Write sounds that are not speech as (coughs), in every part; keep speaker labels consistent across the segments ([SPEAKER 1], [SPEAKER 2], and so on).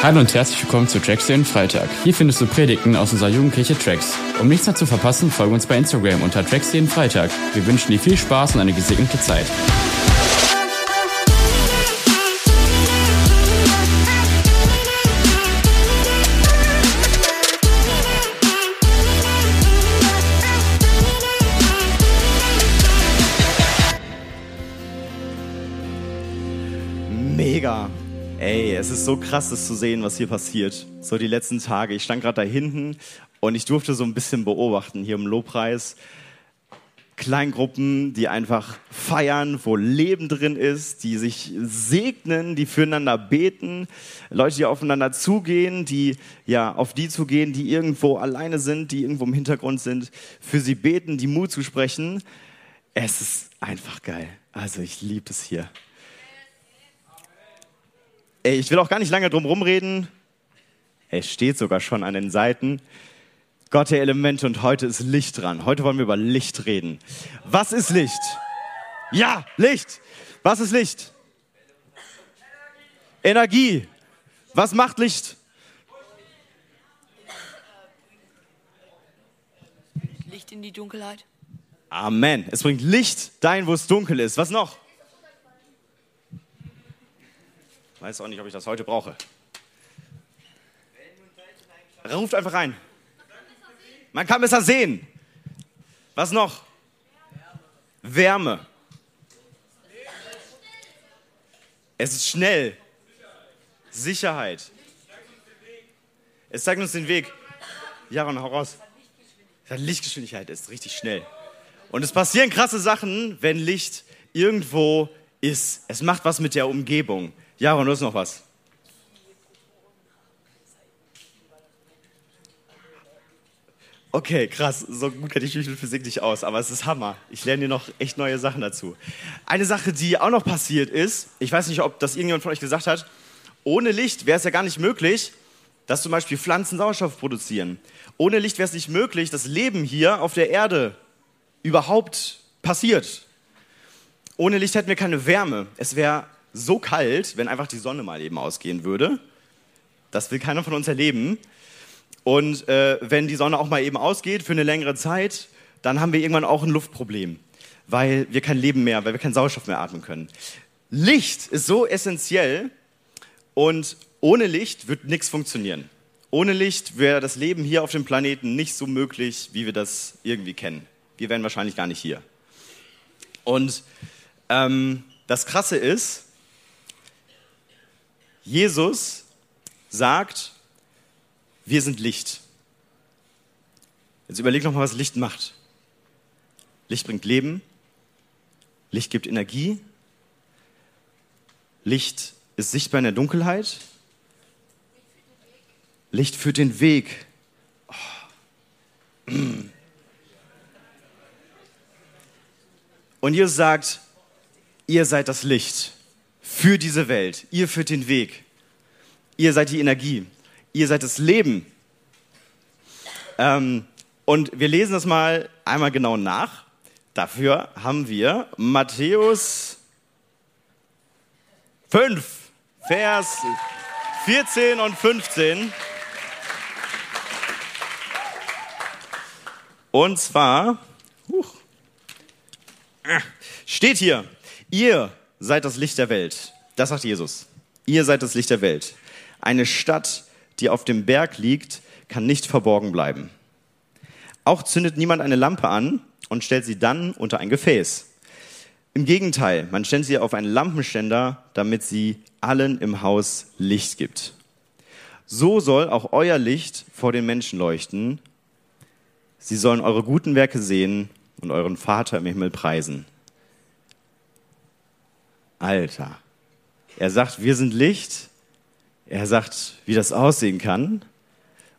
[SPEAKER 1] Hallo und herzlich willkommen zu Tracks den Freitag. Hier findest du Predigten aus unserer Jugendkirche Tracks. Um nichts mehr zu verpassen, folge uns bei Instagram unter Tracks jeden Freitag. Wir wünschen dir viel Spaß und eine gesegnete Zeit.
[SPEAKER 2] So krass, das zu sehen, was hier passiert. So die letzten Tage. Ich stand gerade da hinten und ich durfte so ein bisschen beobachten hier im Lobpreis. Kleingruppen, die einfach feiern, wo Leben drin ist, die sich segnen, die füreinander beten, Leute, die aufeinander zugehen, die ja auf die zugehen, die irgendwo alleine sind, die irgendwo im Hintergrund sind, für sie beten, die Mut zu sprechen. Es ist einfach geil. Also ich liebe es hier. Ey, ich will auch gar nicht lange drum rumreden. Es steht sogar schon an den Seiten. Gott der Elemente und heute ist Licht dran. Heute wollen wir über Licht reden. Was ist Licht? Ja, Licht. Was ist Licht? Energie. Was macht Licht?
[SPEAKER 3] Licht in die Dunkelheit.
[SPEAKER 2] Amen. Es bringt Licht dahin, wo es dunkel ist. Was noch? Weiß auch nicht, ob ich das heute brauche. Ruft einfach rein. Man kann besser sehen. Was noch? Wärme. Es ist schnell. Sicherheit. Es zeigt uns den Weg. Jaron, hau raus. Lichtgeschwindigkeit, es ist richtig schnell. Und es passieren krasse Sachen, wenn Licht irgendwo ist. Es macht was mit der Umgebung. Jaron, du hast noch was. Okay, krass. So gut kenne ich mich mit Physik nicht aus, aber es ist Hammer. Ich lerne hier noch echt neue Sachen dazu. Eine Sache, die auch noch passiert ist, ich weiß nicht, ob das irgendjemand von euch gesagt hat, ohne Licht wäre es ja gar nicht möglich, dass zum Beispiel Pflanzen Sauerstoff produzieren. Ohne Licht wäre es nicht möglich, dass Leben hier auf der Erde überhaupt passiert. Ohne Licht hätten wir keine Wärme. Es wäre so kalt, wenn einfach die Sonne mal eben ausgehen würde. Das will keiner von uns erleben. Und äh, wenn die Sonne auch mal eben ausgeht für eine längere Zeit, dann haben wir irgendwann auch ein Luftproblem, weil wir kein Leben mehr, weil wir keinen Sauerstoff mehr atmen können. Licht ist so essentiell und ohne Licht wird nichts funktionieren. Ohne Licht wäre das Leben hier auf dem Planeten nicht so möglich, wie wir das irgendwie kennen. Wir wären wahrscheinlich gar nicht hier. Und ähm, das Krasse ist, Jesus sagt, wir sind Licht. Jetzt überleg noch mal, was Licht macht. Licht bringt Leben. Licht gibt Energie. Licht ist sichtbar in der Dunkelheit. Licht führt den Weg. Oh. Und Jesus sagt, ihr seid das Licht für diese Welt. Ihr führt den Weg. Ihr seid die Energie ihr seid das Leben. Ähm, und wir lesen das mal einmal genau nach. Dafür haben wir Matthäus 5, Vers 14 und 15. Und zwar huch, steht hier, ihr seid das Licht der Welt. Das sagt Jesus. Ihr seid das Licht der Welt. Eine Stadt, die auf dem Berg liegt, kann nicht verborgen bleiben. Auch zündet niemand eine Lampe an und stellt sie dann unter ein Gefäß. Im Gegenteil, man stellt sie auf einen Lampenständer, damit sie allen im Haus Licht gibt. So soll auch euer Licht vor den Menschen leuchten. Sie sollen eure guten Werke sehen und euren Vater im Himmel preisen. Alter. Er sagt, wir sind Licht, er sagt, wie das aussehen kann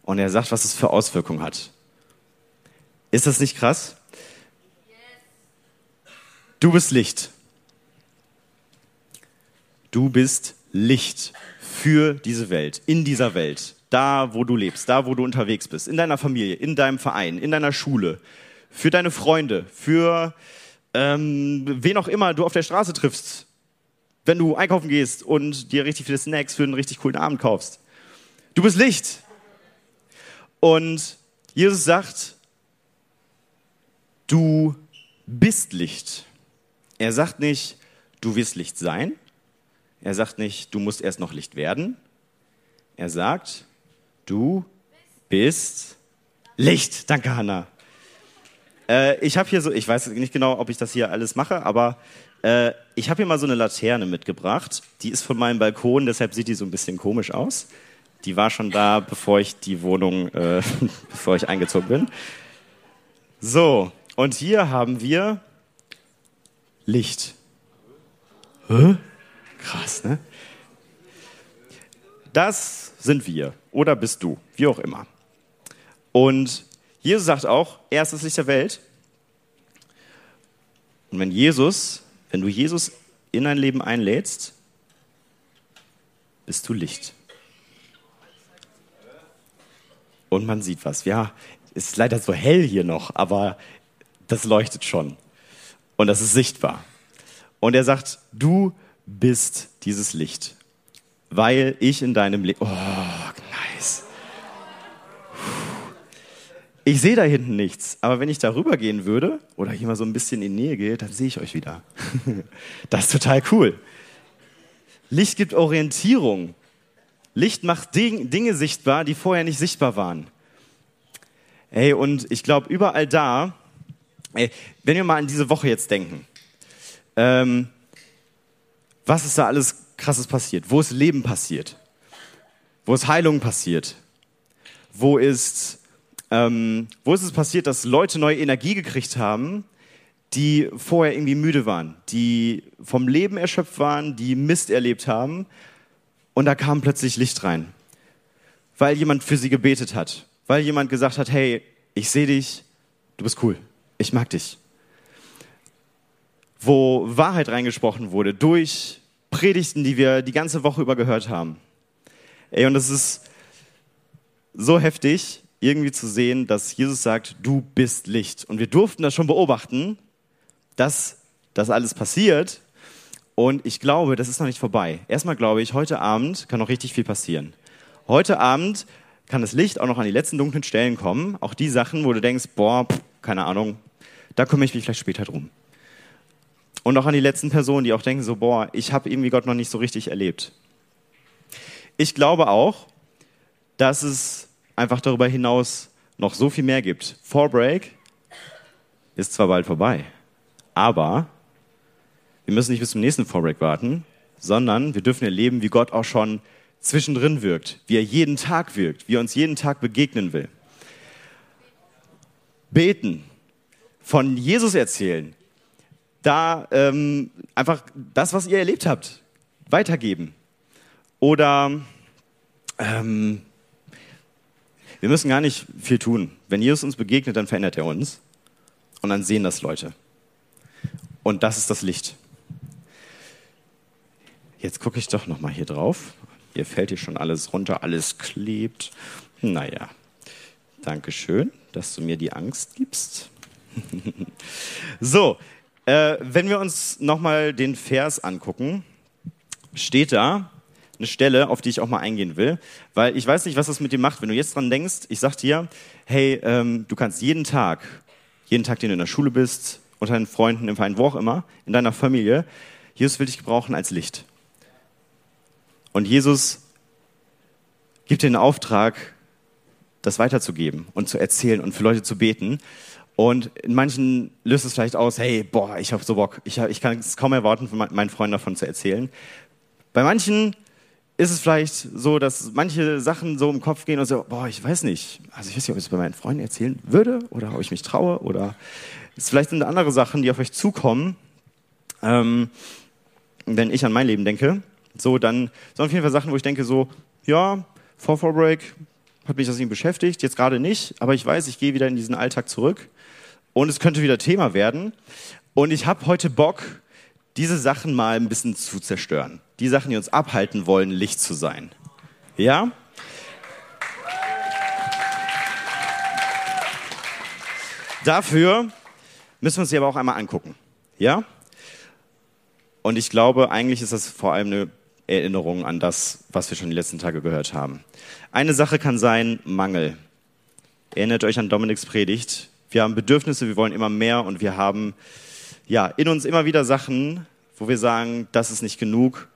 [SPEAKER 2] und er sagt, was es für Auswirkungen hat. Ist das nicht krass? Du bist Licht. Du bist Licht für diese Welt, in dieser Welt, da wo du lebst, da wo du unterwegs bist, in deiner Familie, in deinem Verein, in deiner Schule, für deine Freunde, für ähm, wen auch immer du auf der Straße triffst, wenn du einkaufen gehst und dir richtig viele Snacks für einen richtig coolen Abend kaufst. Du bist Licht. Und Jesus sagt, du bist Licht. Er sagt nicht, du wirst Licht sein. Er sagt nicht, du musst erst noch Licht werden. Er sagt, du bist Licht. Danke, Hanna. Äh, ich habe hier so, ich weiß nicht genau, ob ich das hier alles mache, aber äh, ich habe hier mal so eine Laterne mitgebracht. Die ist von meinem Balkon, deshalb sieht die so ein bisschen komisch aus. Die war schon da, bevor ich die Wohnung, äh, (laughs) bevor ich eingezogen bin. So, und hier haben wir Licht. Hä? Krass, ne? Das sind wir oder bist du, wie auch immer. Und Jesus sagt auch, er ist das Licht der Welt. Und wenn Jesus, wenn du Jesus in dein Leben einlädst, bist du Licht. Und man sieht was. Ja, ist leider so hell hier noch, aber das leuchtet schon. Und das ist sichtbar. Und er sagt, du bist dieses Licht, weil ich in deinem Leben. Oh, nice. Ich sehe da hinten nichts, aber wenn ich da rüber gehen würde oder hier mal so ein bisschen in Nähe gehe, dann sehe ich euch wieder. (laughs) Das ist total cool. Licht gibt Orientierung. Licht macht Dinge sichtbar, die vorher nicht sichtbar waren. Ey, und ich glaube, überall da, ey, wenn wir mal an diese Woche jetzt denken, ähm, was ist da alles Krasses passiert? Wo ist Leben passiert? Wo ist Heilung passiert? Wo ist, ähm, wo ist es passiert, dass Leute neue Energie gekriegt haben, die vorher irgendwie müde waren, die vom Leben erschöpft waren, die Mist erlebt haben und da kam plötzlich Licht rein, weil jemand für sie gebetet hat, weil jemand gesagt hat, hey, ich sehe dich, du bist cool, ich mag dich. Wo Wahrheit reingesprochen wurde durch Predigten, die wir die ganze Woche über gehört haben. Ey, und es ist so heftig, irgendwie zu sehen, dass Jesus sagt, du bist Licht. Und wir durften das schon beobachten, dass das alles passiert. Und ich glaube, das ist noch nicht vorbei. Erstmal glaube ich, heute Abend kann noch richtig viel passieren. Heute Abend kann das Licht auch noch an die letzten dunklen Stellen kommen. Auch die Sachen, wo du denkst, boah, pff, keine Ahnung, da kümmere ich mich vielleicht später drum. Und auch an die letzten Personen, die auch denken so, boah, ich habe irgendwie Gott noch nicht so richtig erlebt. Ich glaube auch, dass es einfach darüber hinaus noch so viel mehr gibt. Fall Break ist zwar bald vorbei, aber wir müssen nicht bis zum nächsten Fall Break warten, sondern wir dürfen erleben, wie Gott auch schon zwischendrin wirkt, wie er jeden Tag wirkt, wie er uns jeden Tag begegnen will. Beten, von Jesus erzählen, da ähm, einfach das, was ihr erlebt habt, weitergeben. Oder ähm, wir müssen gar nicht viel tun. Wenn Jesus uns begegnet, dann verändert er uns. Und dann sehen das Leute. Und das ist das Licht. Jetzt gucke ich doch noch mal hier drauf. Hier fällt hier schon alles runter, alles klebt. Naja, danke schön, dass du mir die Angst gibst. (laughs) so, äh, wenn wir uns nochmal den Vers angucken, steht da eine Stelle, auf die ich auch mal eingehen will, weil ich weiß nicht, was das mit dir macht. Wenn du jetzt dran denkst, ich sag dir, hey, ähm, du kannst jeden Tag, jeden Tag, den du in der Schule bist, unter deinen Freunden, im Verein, wo auch immer, in deiner Familie, Jesus will dich gebrauchen als Licht. Und Jesus gibt dir den Auftrag, das weiterzugeben und zu erzählen und für Leute zu beten. Und in manchen löst es vielleicht aus, hey, boah, ich habe so Bock, ich, hab, ich kann es kaum erwarten, meinen Freunden davon zu erzählen. Bei manchen ist es vielleicht so, dass manche Sachen so im Kopf gehen und so, boah, ich weiß nicht, also ich weiß nicht, ob ich es bei meinen Freunden erzählen würde oder ob ich mich traue oder es vielleicht sind andere Sachen, die auf euch zukommen. Ähm, wenn ich an mein Leben denke, so dann sind auf jeden Fall Sachen, wo ich denke so, ja, vor Break hat mich das irgendwie beschäftigt, jetzt gerade nicht, aber ich weiß, ich gehe wieder in diesen Alltag zurück und es könnte wieder Thema werden. Und ich habe heute Bock, diese Sachen mal ein bisschen zu zerstören. Die Sachen, die uns abhalten wollen, Licht zu sein. Ja? Dafür müssen wir uns sie aber auch einmal angucken. Ja? Und ich glaube, eigentlich ist das vor allem eine Erinnerung an das, was wir schon die letzten Tage gehört haben. Eine Sache kann sein Mangel. Erinnert euch an Dominiks Predigt. Wir haben Bedürfnisse, wir wollen immer mehr und wir haben ja in uns immer wieder Sachen, wo wir sagen, das ist nicht genug.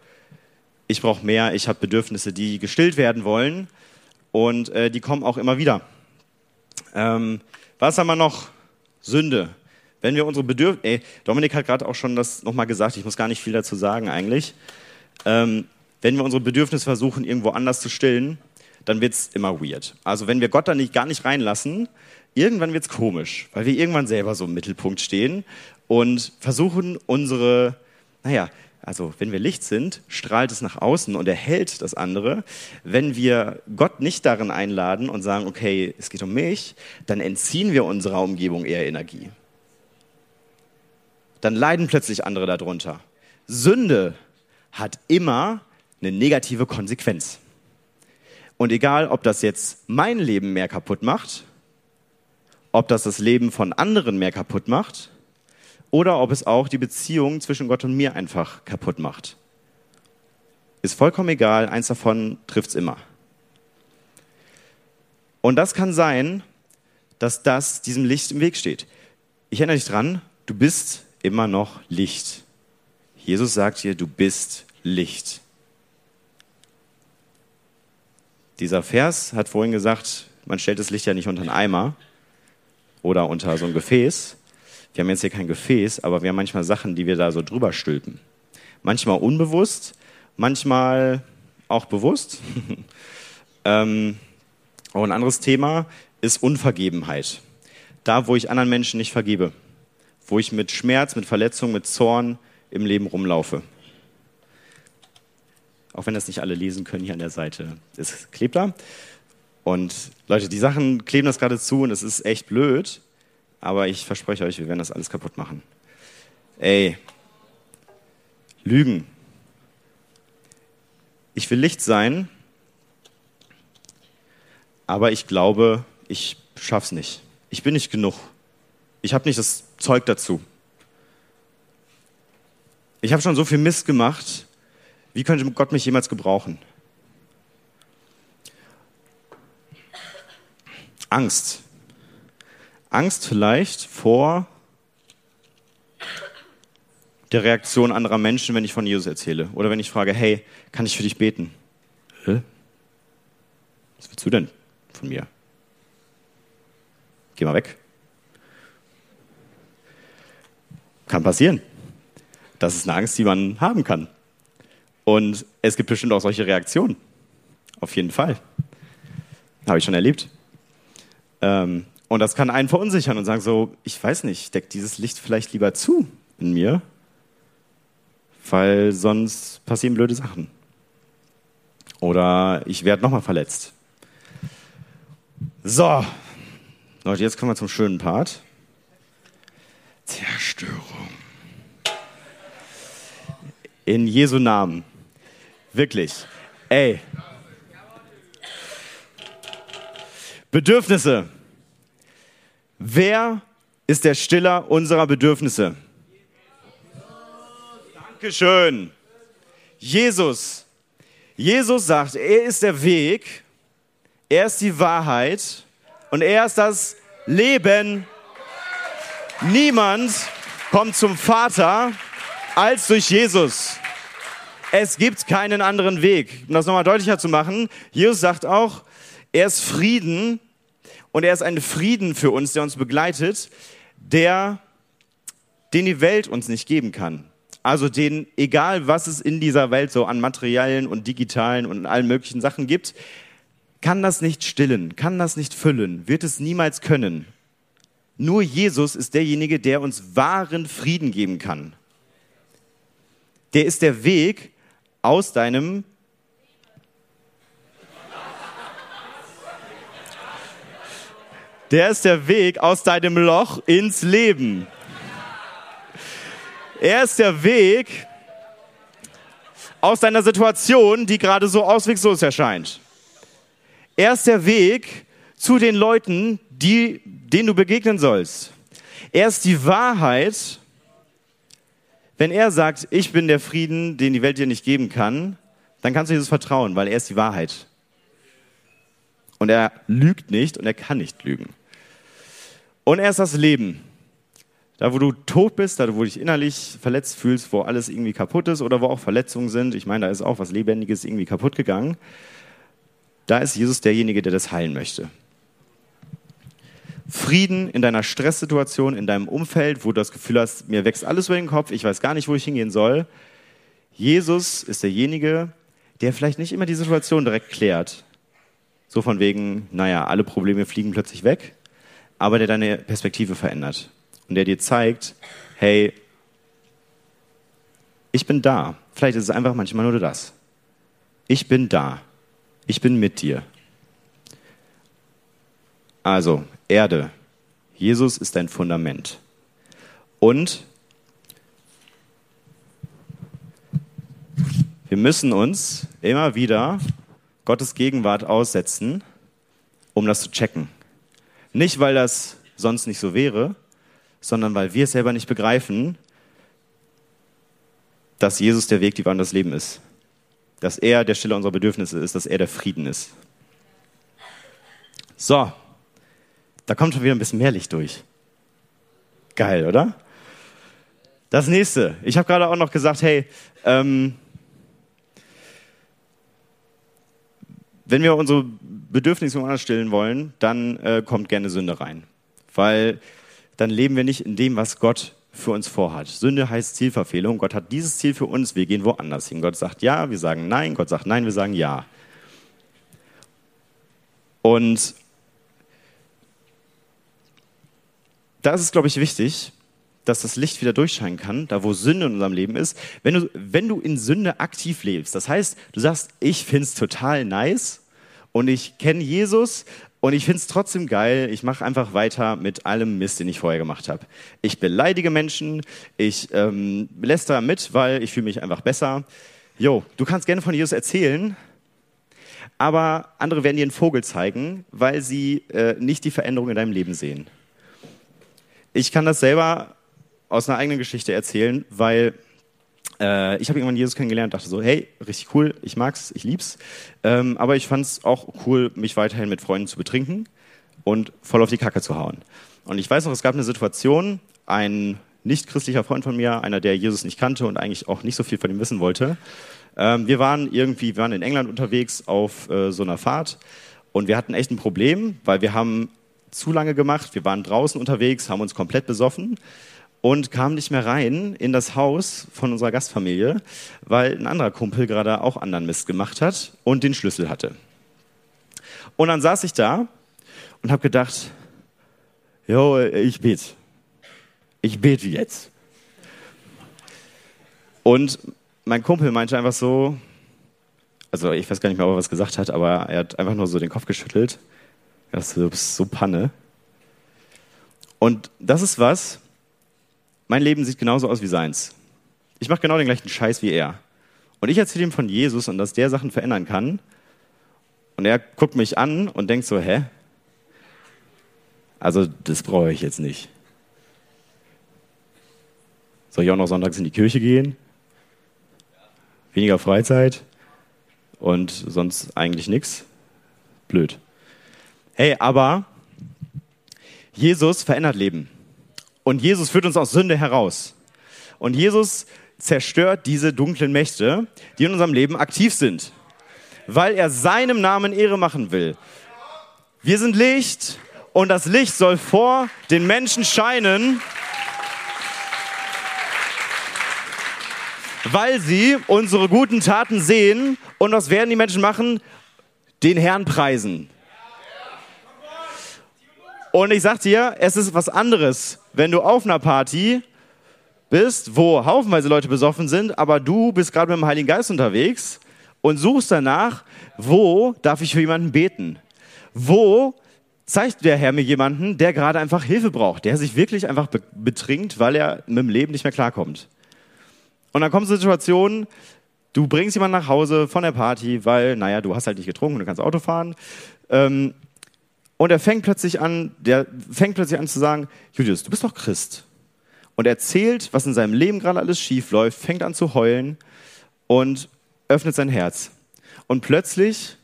[SPEAKER 2] Ich brauche mehr. Ich habe Bedürfnisse, die gestillt werden wollen und äh, die kommen auch immer wieder. Ähm, was haben wir noch? Sünde. Wenn wir unsere Bedürfnisse, Dominik hat gerade auch schon das nochmal gesagt, ich muss gar nicht viel dazu sagen eigentlich. Ähm, wenn wir unsere Bedürfnisse versuchen, irgendwo anders zu stillen, dann wird's immer weird. Also wenn wir Gott da nicht, gar nicht reinlassen, irgendwann wird's komisch, weil wir irgendwann selber so im Mittelpunkt stehen und versuchen unsere, naja, also wenn wir Licht sind, strahlt es nach außen und erhält das andere. Wenn wir Gott nicht darin einladen und sagen, okay, es geht um mich, dann entziehen wir unserer Umgebung eher Energie. Dann leiden plötzlich andere darunter. Sünde hat immer eine negative Konsequenz. Und egal, ob das jetzt mein Leben mehr kaputt macht, ob das das Leben von anderen mehr kaputt macht, oder ob es auch die Beziehung zwischen Gott und mir einfach kaputt macht. Ist vollkommen egal, eins davon trifft es immer. Und das kann sein, dass das diesem Licht im Weg steht. Ich erinnere dich dran, du bist immer noch Licht. Jesus sagt dir, du bist Licht. Dieser Vers hat vorhin gesagt, man stellt das Licht ja nicht unter einen Eimer oder unter so ein Gefäß, wir haben jetzt hier kein Gefäß, aber wir haben manchmal Sachen, die wir da so drüber stülpen. Manchmal unbewusst, manchmal auch bewusst. (laughs) ähm, auch ein anderes Thema ist Unvergebenheit. Da, wo ich anderen Menschen nicht vergebe. Wo ich mit Schmerz, mit Verletzung, mit Zorn im Leben rumlaufe. Auch wenn das nicht alle lesen können hier an der Seite. Es klebt da. Und Leute, die Sachen kleben das gerade zu und es ist echt blöd aber ich verspreche euch, wir werden das alles kaputt machen. Ey, Lügen. Ich will Licht sein, aber ich glaube, ich schaff's nicht. Ich bin nicht genug. Ich habe nicht das Zeug dazu. Ich habe schon so viel Mist gemacht. Wie könnte Gott mich jemals gebrauchen? Angst. Angst vielleicht vor der Reaktion anderer Menschen, wenn ich von Jesus erzähle. Oder wenn ich frage, hey, kann ich für dich beten? Hä? Was willst du denn von mir? Geh mal weg. Kann passieren. Das ist eine Angst, die man haben kann. Und es gibt bestimmt auch solche Reaktionen. Auf jeden Fall. Habe ich schon erlebt. Ähm, und das kann einen verunsichern und sagen so, ich weiß nicht, deckt dieses Licht vielleicht lieber zu in mir, weil sonst passieren blöde Sachen. Oder ich werde nochmal verletzt. So, Leute, jetzt kommen wir zum schönen Part. Zerstörung. In Jesu Namen. Wirklich. Ey. Bedürfnisse. Wer ist der Stiller unserer Bedürfnisse? Dankeschön. Jesus. Jesus sagt, er ist der Weg, er ist die Wahrheit und er ist das Leben. Niemand kommt zum Vater als durch Jesus. Es gibt keinen anderen Weg. Um das nochmal deutlicher zu machen, Jesus sagt auch, er ist Frieden und er ist ein Frieden für uns, der uns begleitet, der, den die Welt uns nicht geben kann. Also den, egal was es in dieser Welt so an materiellen und digitalen und allen möglichen Sachen gibt, kann das nicht stillen, kann das nicht füllen, wird es niemals können. Nur Jesus ist derjenige, der uns wahren Frieden geben kann. Der ist der Weg aus deinem Der ist der Weg aus deinem Loch ins Leben. Er ist der Weg aus deiner Situation, die gerade so ausweglos erscheint. Er ist der Weg zu den Leuten, die, denen du begegnen sollst. Er ist die Wahrheit. Wenn er sagt, ich bin der Frieden, den die Welt dir nicht geben kann, dann kannst du Jesus vertrauen, weil er ist die Wahrheit. Und er lügt nicht und er kann nicht lügen. Und er ist das Leben. Da, wo du tot bist, da, wo du dich innerlich verletzt fühlst, wo alles irgendwie kaputt ist oder wo auch Verletzungen sind, ich meine, da ist auch was Lebendiges irgendwie kaputt gegangen, da ist Jesus derjenige, der das heilen möchte. Frieden in deiner Stresssituation, in deinem Umfeld, wo du das Gefühl hast, mir wächst alles über den Kopf, ich weiß gar nicht, wo ich hingehen soll. Jesus ist derjenige, der vielleicht nicht immer die Situation direkt klärt. So von wegen, naja, alle Probleme fliegen plötzlich weg, aber der deine Perspektive verändert und der dir zeigt, hey, ich bin da. Vielleicht ist es einfach manchmal nur das. Ich bin da. Ich bin mit dir. Also, Erde. Jesus ist dein Fundament. Und wir müssen uns immer wieder Gottes Gegenwart aussetzen, um das zu checken. Nicht, weil das sonst nicht so wäre, sondern weil wir es selber nicht begreifen, dass Jesus der Weg, die und das Leben ist. Dass er der Stille unserer Bedürfnisse ist, dass er der Frieden ist. So, da kommt schon wieder ein bisschen mehr Licht durch. Geil, oder? Das nächste. Ich habe gerade auch noch gesagt, hey, ähm, wenn wir unsere Bedürfnisse woanders stillen wollen, dann äh, kommt gerne Sünde rein. Weil dann leben wir nicht in dem, was Gott für uns vorhat. Sünde heißt Zielverfehlung. Gott hat dieses Ziel für uns, wir gehen woanders hin. Gott sagt ja, wir sagen nein. Gott sagt nein, wir sagen ja. Und da ist es, glaube ich, wichtig, dass das Licht wieder durchscheinen kann, da wo Sünde in unserem Leben ist. Wenn du, wenn du in Sünde aktiv lebst, das heißt, du sagst, ich finde es total nice und ich kenne Jesus und ich finde es trotzdem geil, ich mache einfach weiter mit allem Mist, den ich vorher gemacht habe. Ich beleidige Menschen, ich ähm, lässt mit, weil ich fühle mich einfach besser. Jo, du kannst gerne von Jesus erzählen, aber andere werden dir einen Vogel zeigen, weil sie äh, nicht die Veränderung in deinem Leben sehen. Ich kann das selber aus einer eigenen Geschichte erzählen, weil äh, ich habe irgendwann Jesus kennengelernt, dachte so, hey, richtig cool, ich mag's, ich lieb's, ähm, aber ich fand es auch cool, mich weiterhin mit Freunden zu betrinken und voll auf die Kacke zu hauen. Und ich weiß noch, es gab eine Situation, ein nicht christlicher Freund von mir, einer, der Jesus nicht kannte und eigentlich auch nicht so viel von ihm wissen wollte. Ähm, wir waren irgendwie, wir waren in England unterwegs auf äh, so einer Fahrt und wir hatten echt ein Problem, weil wir haben zu lange gemacht. Wir waren draußen unterwegs, haben uns komplett besoffen und kamen nicht mehr rein in das Haus von unserer Gastfamilie, weil ein anderer Kumpel gerade auch anderen Mist gemacht hat und den Schlüssel hatte. Und dann saß ich da und habe gedacht, jo, ich bete. Ich bete jetzt. Und mein Kumpel meinte einfach so, also ich weiß gar nicht mehr, ob er was gesagt hat, aber er hat einfach nur so den Kopf geschüttelt du bist so Panne. Und das ist was, mein Leben sieht genauso aus wie seins. Ich mache genau den gleichen Scheiß wie er. Und ich erzähle ihm von Jesus und dass der Sachen verändern kann. Und er guckt mich an und denkt so, hä? Also das brauche ich jetzt nicht. Soll ich auch noch sonntags in die Kirche gehen? Weniger Freizeit und sonst eigentlich nichts? Blöd. Hey, aber Jesus verändert Leben. Und Jesus führt uns aus Sünde heraus. Und Jesus zerstört diese dunklen Mächte, die in unserem Leben aktiv sind, weil er seinem Namen Ehre machen will. Wir sind Licht und das Licht soll vor den Menschen scheinen, weil sie unsere guten Taten sehen und was werden die Menschen machen? Den Herrn preisen. Und ich sag dir, es ist was anderes, wenn du auf einer Party bist, wo haufenweise Leute besoffen sind, aber du bist gerade mit dem Heiligen Geist unterwegs und suchst danach, wo darf ich für jemanden beten? Wo zeigt der Herr mir jemanden, der gerade einfach Hilfe braucht, der sich wirklich einfach betrinkt, weil er mit dem Leben nicht mehr klarkommt. Und dann kommt eine Situation, du bringst jemanden nach Hause von der Party, weil, naja, du hast halt nicht getrunken, du kannst Auto fahren. Ähm, und er fängt plötzlich an, der fängt plötzlich an zu sagen, Julius, du bist doch Christ. Und er erzählt, was in seinem Leben gerade alles schief läuft, fängt an zu heulen und öffnet sein Herz und plötzlich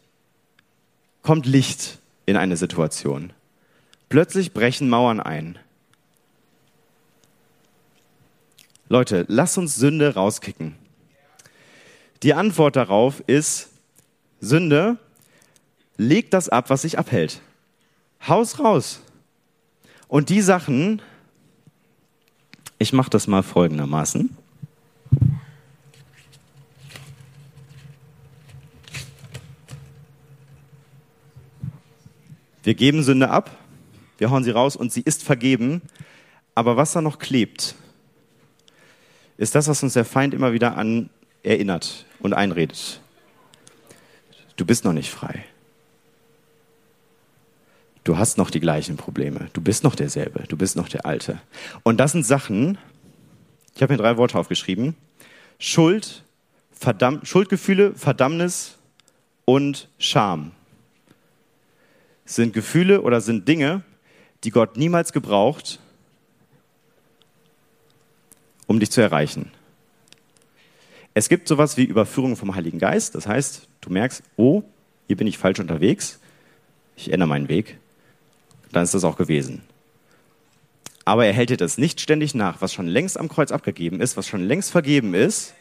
[SPEAKER 2] kommt Licht in eine Situation. Plötzlich brechen Mauern ein. Leute, lass uns Sünde rauskicken. Die Antwort darauf ist, Sünde, leg das ab, was sich abhält. Haus raus. Und die Sachen, ich mache das mal folgendermaßen. Wir geben Sünde ab, wir hauen sie raus und sie ist vergeben. Aber was da noch klebt, ist das, was uns der Feind immer wieder an erinnert und einredet. Du bist noch nicht frei. Du hast noch die gleichen Probleme. Du bist noch derselbe. Du bist noch der Alte. Und das sind Sachen, ich habe mir drei Worte aufgeschrieben. Schuld, Verdamm, Schuldgefühle, Verdammnis und Scham sind Gefühle oder sind Dinge, die Gott niemals gebraucht, um dich zu erreichen. Es gibt sowas wie Überführung vom Heiligen Geist. Das heißt, du merkst, oh, hier bin ich falsch unterwegs. Ich ändere meinen Weg. Dann ist das auch gewesen. Aber er hält dir das nicht ständig nach, was schon längst am Kreuz abgegeben ist, was schon längst vergeben ist.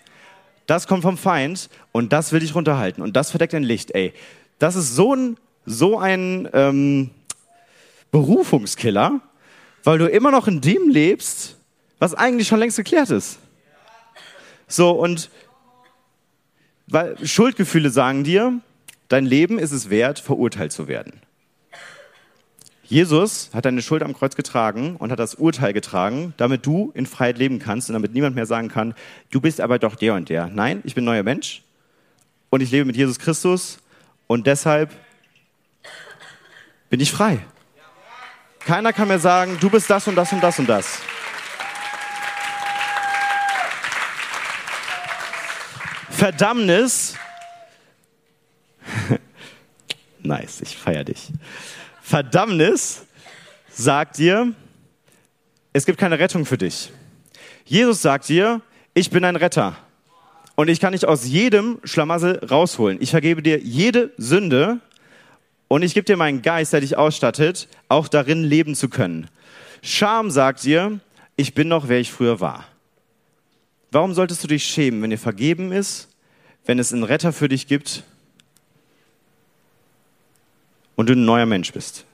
[SPEAKER 2] Das kommt vom Feind und das will dich runterhalten und das verdeckt ein Licht. Ey, das ist so ein, so ein ähm, Berufungskiller, weil du immer noch in dem lebst, was eigentlich schon längst geklärt ist. So, und weil Schuldgefühle sagen dir, dein Leben ist es wert, verurteilt zu werden. Jesus hat deine Schuld am Kreuz getragen und hat das Urteil getragen, damit du in Freiheit leben kannst und damit niemand mehr sagen kann, du bist aber doch der und der. Nein, ich bin neuer Mensch und ich lebe mit Jesus Christus und deshalb bin ich frei. Keiner kann mir sagen, du bist das und das und das und das. Verdammnis. (laughs) nice, ich feier dich. Verdammnis sagt dir, es gibt keine Rettung für dich. Jesus sagt dir, ich bin ein Retter. Und ich kann dich aus jedem Schlamassel rausholen. Ich vergebe dir jede Sünde und ich gebe dir meinen Geist, der dich ausstattet, auch darin leben zu können. Scham sagt dir, ich bin noch, wer ich früher war. Warum solltest du dich schämen, wenn dir vergeben ist, wenn es einen Retter für dich gibt und du ein neuer Mensch bist?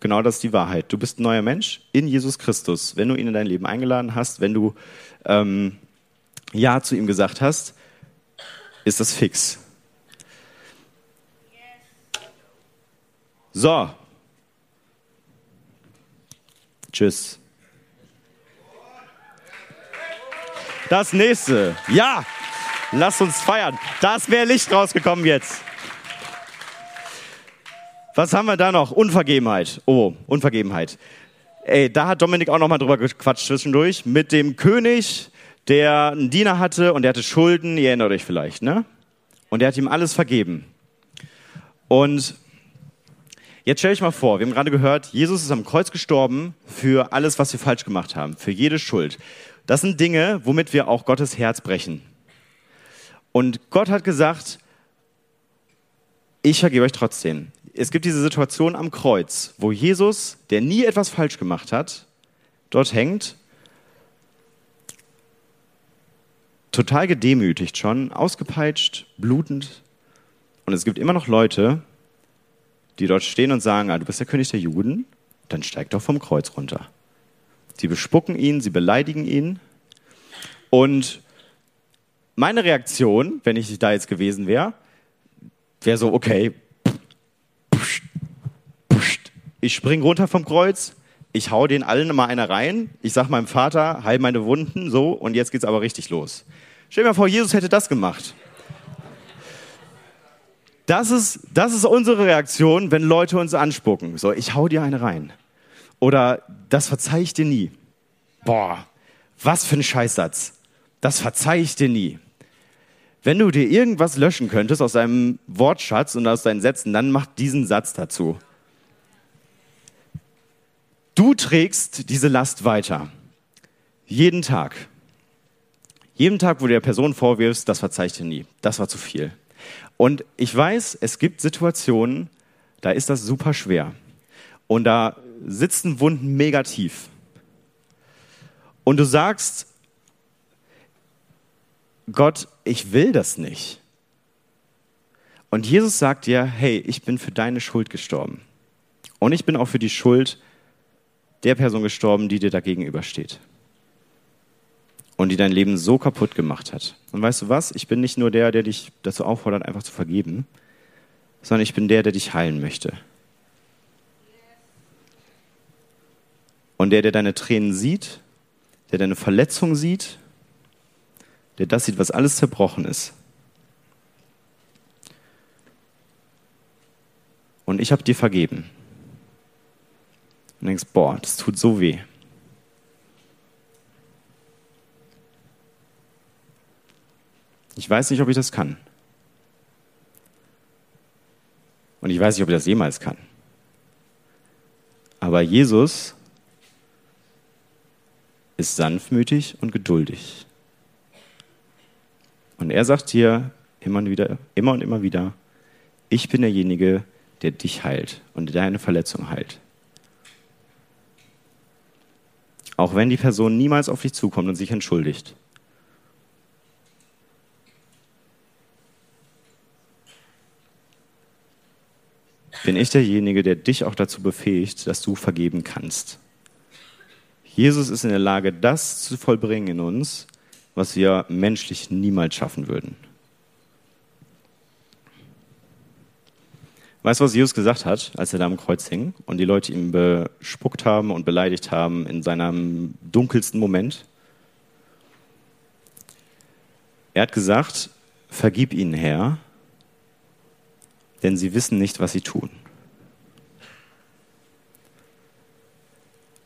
[SPEAKER 2] Genau das ist die Wahrheit. Du bist ein neuer Mensch in Jesus Christus. Wenn du ihn in dein Leben eingeladen hast, wenn du ähm, Ja zu ihm gesagt hast, ist das fix. So. Tschüss. Das nächste. Ja, lass uns feiern. Da ist mehr Licht rausgekommen jetzt. Was haben wir da noch? Unvergebenheit. Oh, Unvergebenheit. Ey, da hat Dominik auch noch mal drüber gequatscht zwischendurch mit dem König, der einen Diener hatte und der hatte Schulden. Ihr erinnert euch vielleicht, ne? Und der hat ihm alles vergeben. Und jetzt stell euch mal vor, wir haben gerade gehört, Jesus ist am Kreuz gestorben für alles, was wir falsch gemacht haben, für jede Schuld. Das sind Dinge, womit wir auch Gottes Herz brechen. Und Gott hat gesagt, ich vergebe euch trotzdem. Es gibt diese Situation am Kreuz, wo Jesus, der nie etwas falsch gemacht hat, dort hängt, total gedemütigt schon, ausgepeitscht, blutend. Und es gibt immer noch Leute, die dort stehen und sagen, ah, du bist der König der Juden, dann steig doch vom Kreuz runter. Sie bespucken ihn, sie beleidigen ihn. Und meine Reaktion, wenn ich da jetzt gewesen wäre, wäre so, okay, ich spring runter vom Kreuz, ich hau den allen mal einer rein, ich sag meinem Vater, heil meine Wunden, so, und jetzt geht's aber richtig los. Stell dir mal vor, Jesus hätte das gemacht. Das ist, das ist unsere Reaktion, wenn Leute uns anspucken. So, ich hau dir eine rein. Oder, das verzeih ich dir nie. Boah, was für ein Scheißsatz. Das verzeih ich dir nie. Wenn du dir irgendwas löschen könntest aus deinem Wortschatz und aus deinen Sätzen, dann mach diesen Satz dazu. Du trägst diese Last weiter. Jeden Tag. Jeden Tag, wo du der Person vorwirfst, das verzeih ich dir nie. Das war zu viel. Und ich weiß, es gibt Situationen, da ist das super schwer. Und da sitzen Wunden mega tief. Und du sagst, Gott, ich will das nicht. Und Jesus sagt dir, hey, ich bin für deine Schuld gestorben. Und ich bin auch für die Schuld der Person gestorben, die dir dagegenübersteht. Und die dein Leben so kaputt gemacht hat. Und weißt du was? Ich bin nicht nur der, der dich dazu auffordert, einfach zu vergeben, sondern ich bin der, der dich heilen möchte. Und der, der deine Tränen sieht, der deine Verletzung sieht, der das sieht, was alles zerbrochen ist. Und ich habe dir vergeben. Und denkst, boah, das tut so weh. Ich weiß nicht, ob ich das kann. Und ich weiß nicht, ob ich das jemals kann. Aber Jesus ist sanftmütig und geduldig. Und er sagt dir immer und, wieder, immer und immer wieder, ich bin derjenige, der dich heilt und deine Verletzung heilt. Auch wenn die Person niemals auf dich zukommt und sich entschuldigt. Bin ich derjenige, der dich auch dazu befähigt, dass du vergeben kannst. Jesus ist in der Lage, das zu vollbringen in uns, was wir menschlich niemals schaffen würden. Weißt du, was Jesus gesagt hat, als er da am Kreuz hing und die Leute ihn bespuckt haben und beleidigt haben in seinem dunkelsten Moment? Er hat gesagt, vergib ihnen, Herr, denn sie wissen nicht, was sie tun.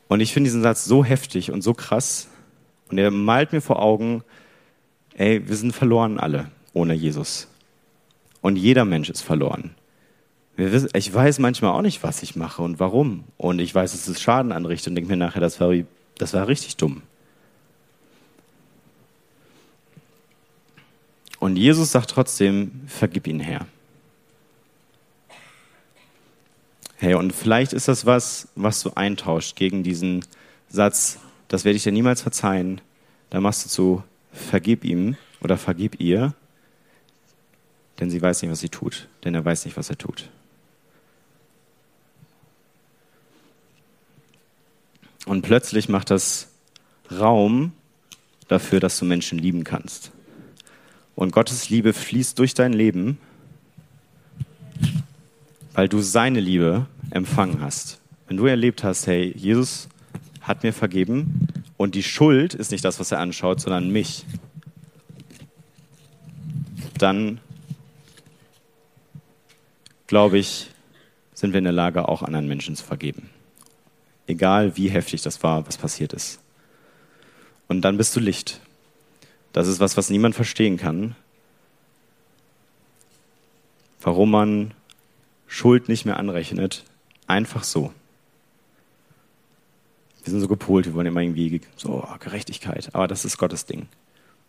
[SPEAKER 2] Und ich finde diesen Satz so heftig und so krass. Und er malt mir vor Augen, ey, wir sind verloren alle ohne Jesus. Und jeder Mensch ist verloren. Ich weiß manchmal auch nicht, was ich mache und warum. Und ich weiß, dass es Schaden anrichtet und denke mir nachher, das war, das war richtig dumm. Und Jesus sagt trotzdem, vergib ihn her. Hey, und vielleicht ist das was, was du eintauscht gegen diesen Satz, das werde ich dir niemals verzeihen. Da machst du zu, vergib ihm oder vergib ihr, denn sie weiß nicht, was sie tut, denn er weiß nicht, was er tut. Und plötzlich macht das Raum dafür, dass du Menschen lieben kannst. Und Gottes Liebe fließt durch dein Leben weil du seine Liebe empfangen hast. Wenn du erlebt hast, hey, Jesus hat mir vergeben und die Schuld ist nicht das, was er anschaut, sondern mich, dann glaube ich, sind wir in der Lage, auch anderen Menschen zu vergeben. Egal wie heftig das war, was passiert ist. Und dann bist du Licht. Das ist was, was niemand verstehen kann. Warum man Schuld nicht mehr anrechnet. Einfach so. Wir sind so gepolt, wir wollen immer irgendwie so Gerechtigkeit. Aber das ist Gottes Ding.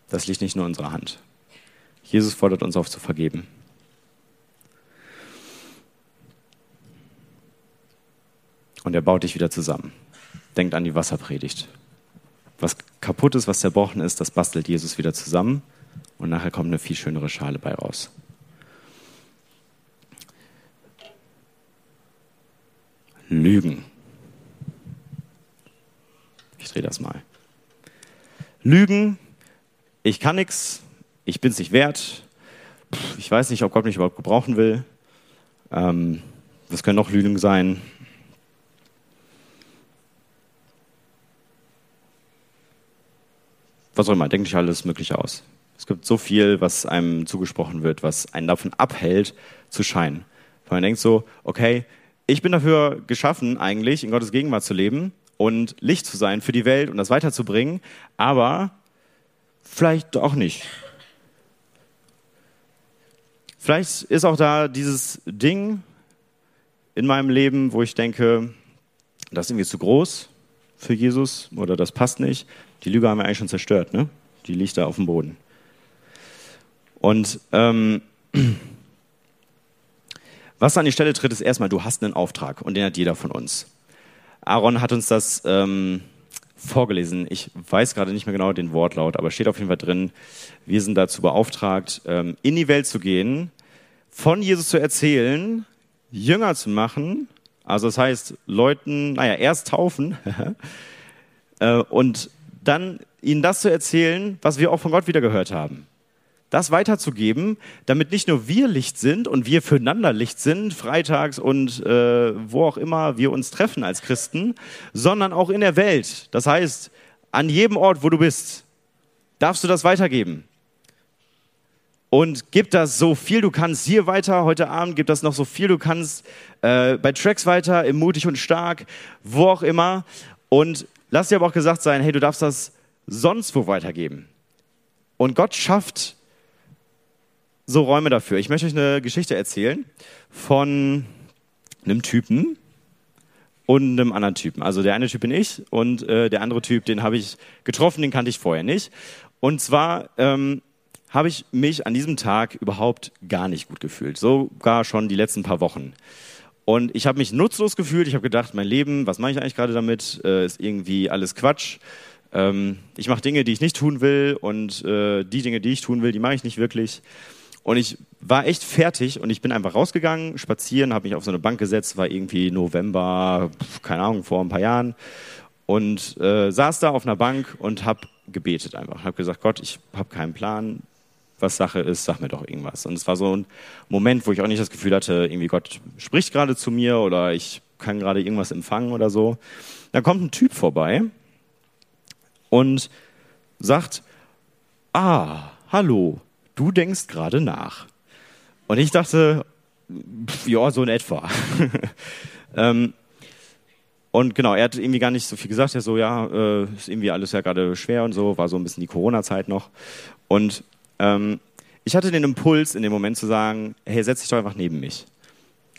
[SPEAKER 2] Das liegt nicht nur in unserer Hand. Jesus fordert uns auf zu vergeben. Und er baut dich wieder zusammen. Denkt an die Wasserpredigt. Was kaputt ist, was zerbrochen ist, das bastelt Jesus wieder zusammen. Und nachher kommt eine viel schönere Schale bei raus. Lügen. Ich drehe das mal. Lügen, ich kann nichts, ich bin es nicht wert, ich weiß nicht, ob Gott mich überhaupt gebrauchen will. Ähm, das können noch Lügen sein. Was auch immer, denkt sich alles Mögliche aus. Es gibt so viel, was einem zugesprochen wird, was einen davon abhält, zu scheinen. Weil man denkt so, okay, ich bin dafür geschaffen, eigentlich in Gottes Gegenwart zu leben und Licht zu sein für die Welt und das weiterzubringen, aber vielleicht auch nicht. Vielleicht ist auch da dieses Ding in meinem Leben, wo ich denke, das ist irgendwie zu groß für Jesus oder das passt nicht. Die Lüge haben wir eigentlich schon zerstört, ne? die liegt da auf dem Boden. Und ähm, (clears throat) was an die Stelle tritt, ist erstmal, du hast einen Auftrag und den hat jeder von uns. Aaron hat uns das ähm, vorgelesen. Ich weiß gerade nicht mehr genau den Wortlaut, aber steht auf jeden Fall drin, wir sind dazu beauftragt, ähm, in die Welt zu gehen, von Jesus zu erzählen, Jünger zu machen, also das heißt, Leuten, naja, erst taufen (laughs) äh, und dann ihnen das zu erzählen, was wir auch von Gott wieder gehört haben. Das weiterzugeben, damit nicht nur wir Licht sind und wir füreinander Licht sind, freitags und äh, wo auch immer wir uns treffen als Christen, sondern auch in der Welt. Das heißt, an jedem Ort, wo du bist, darfst du das weitergeben. Und gib das so viel du kannst hier weiter, heute Abend gib das noch so viel du kannst, äh, bei Tracks weiter, im Mutig und Stark, wo auch immer. Und lass dir aber auch gesagt sein, hey, du darfst das sonst wo weitergeben. Und Gott schafft so Räume dafür. Ich möchte euch eine Geschichte erzählen von einem Typen und einem anderen Typen. Also der eine Typ bin ich und äh, der andere Typ, den habe ich getroffen, den kannte ich vorher nicht. Und zwar ähm, habe ich mich an diesem Tag überhaupt gar nicht gut gefühlt. Sogar schon die letzten paar Wochen. Und ich habe mich nutzlos gefühlt. Ich habe gedacht, mein Leben, was mache ich eigentlich gerade damit? Äh, ist irgendwie alles Quatsch. Ähm, ich mache Dinge, die ich nicht tun will und äh, die Dinge, die ich tun will, die mache ich nicht wirklich. Und ich war echt fertig und ich bin einfach rausgegangen, spazieren, habe mich auf so eine Bank gesetzt, war irgendwie November, keine Ahnung, vor ein paar Jahren und äh, saß da auf einer Bank und habe gebetet einfach. Habe gesagt, Gott, ich habe keinen Plan, was Sache ist, sag mir doch irgendwas. Und es war so ein Moment, wo ich auch nicht das Gefühl hatte, irgendwie Gott spricht gerade zu mir oder ich kann gerade irgendwas empfangen oder so. Da kommt ein Typ vorbei und sagt, ah, hallo, du denkst gerade nach. Und ich dachte, ja, so in etwa. (laughs) ähm, und genau, er hat irgendwie gar nicht so viel gesagt. Er so, ja, äh, ist irgendwie alles ja gerade schwer und so, war so ein bisschen die Corona-Zeit noch. Und ähm, ich hatte den Impuls in dem Moment zu sagen, hey, setz dich doch einfach neben mich.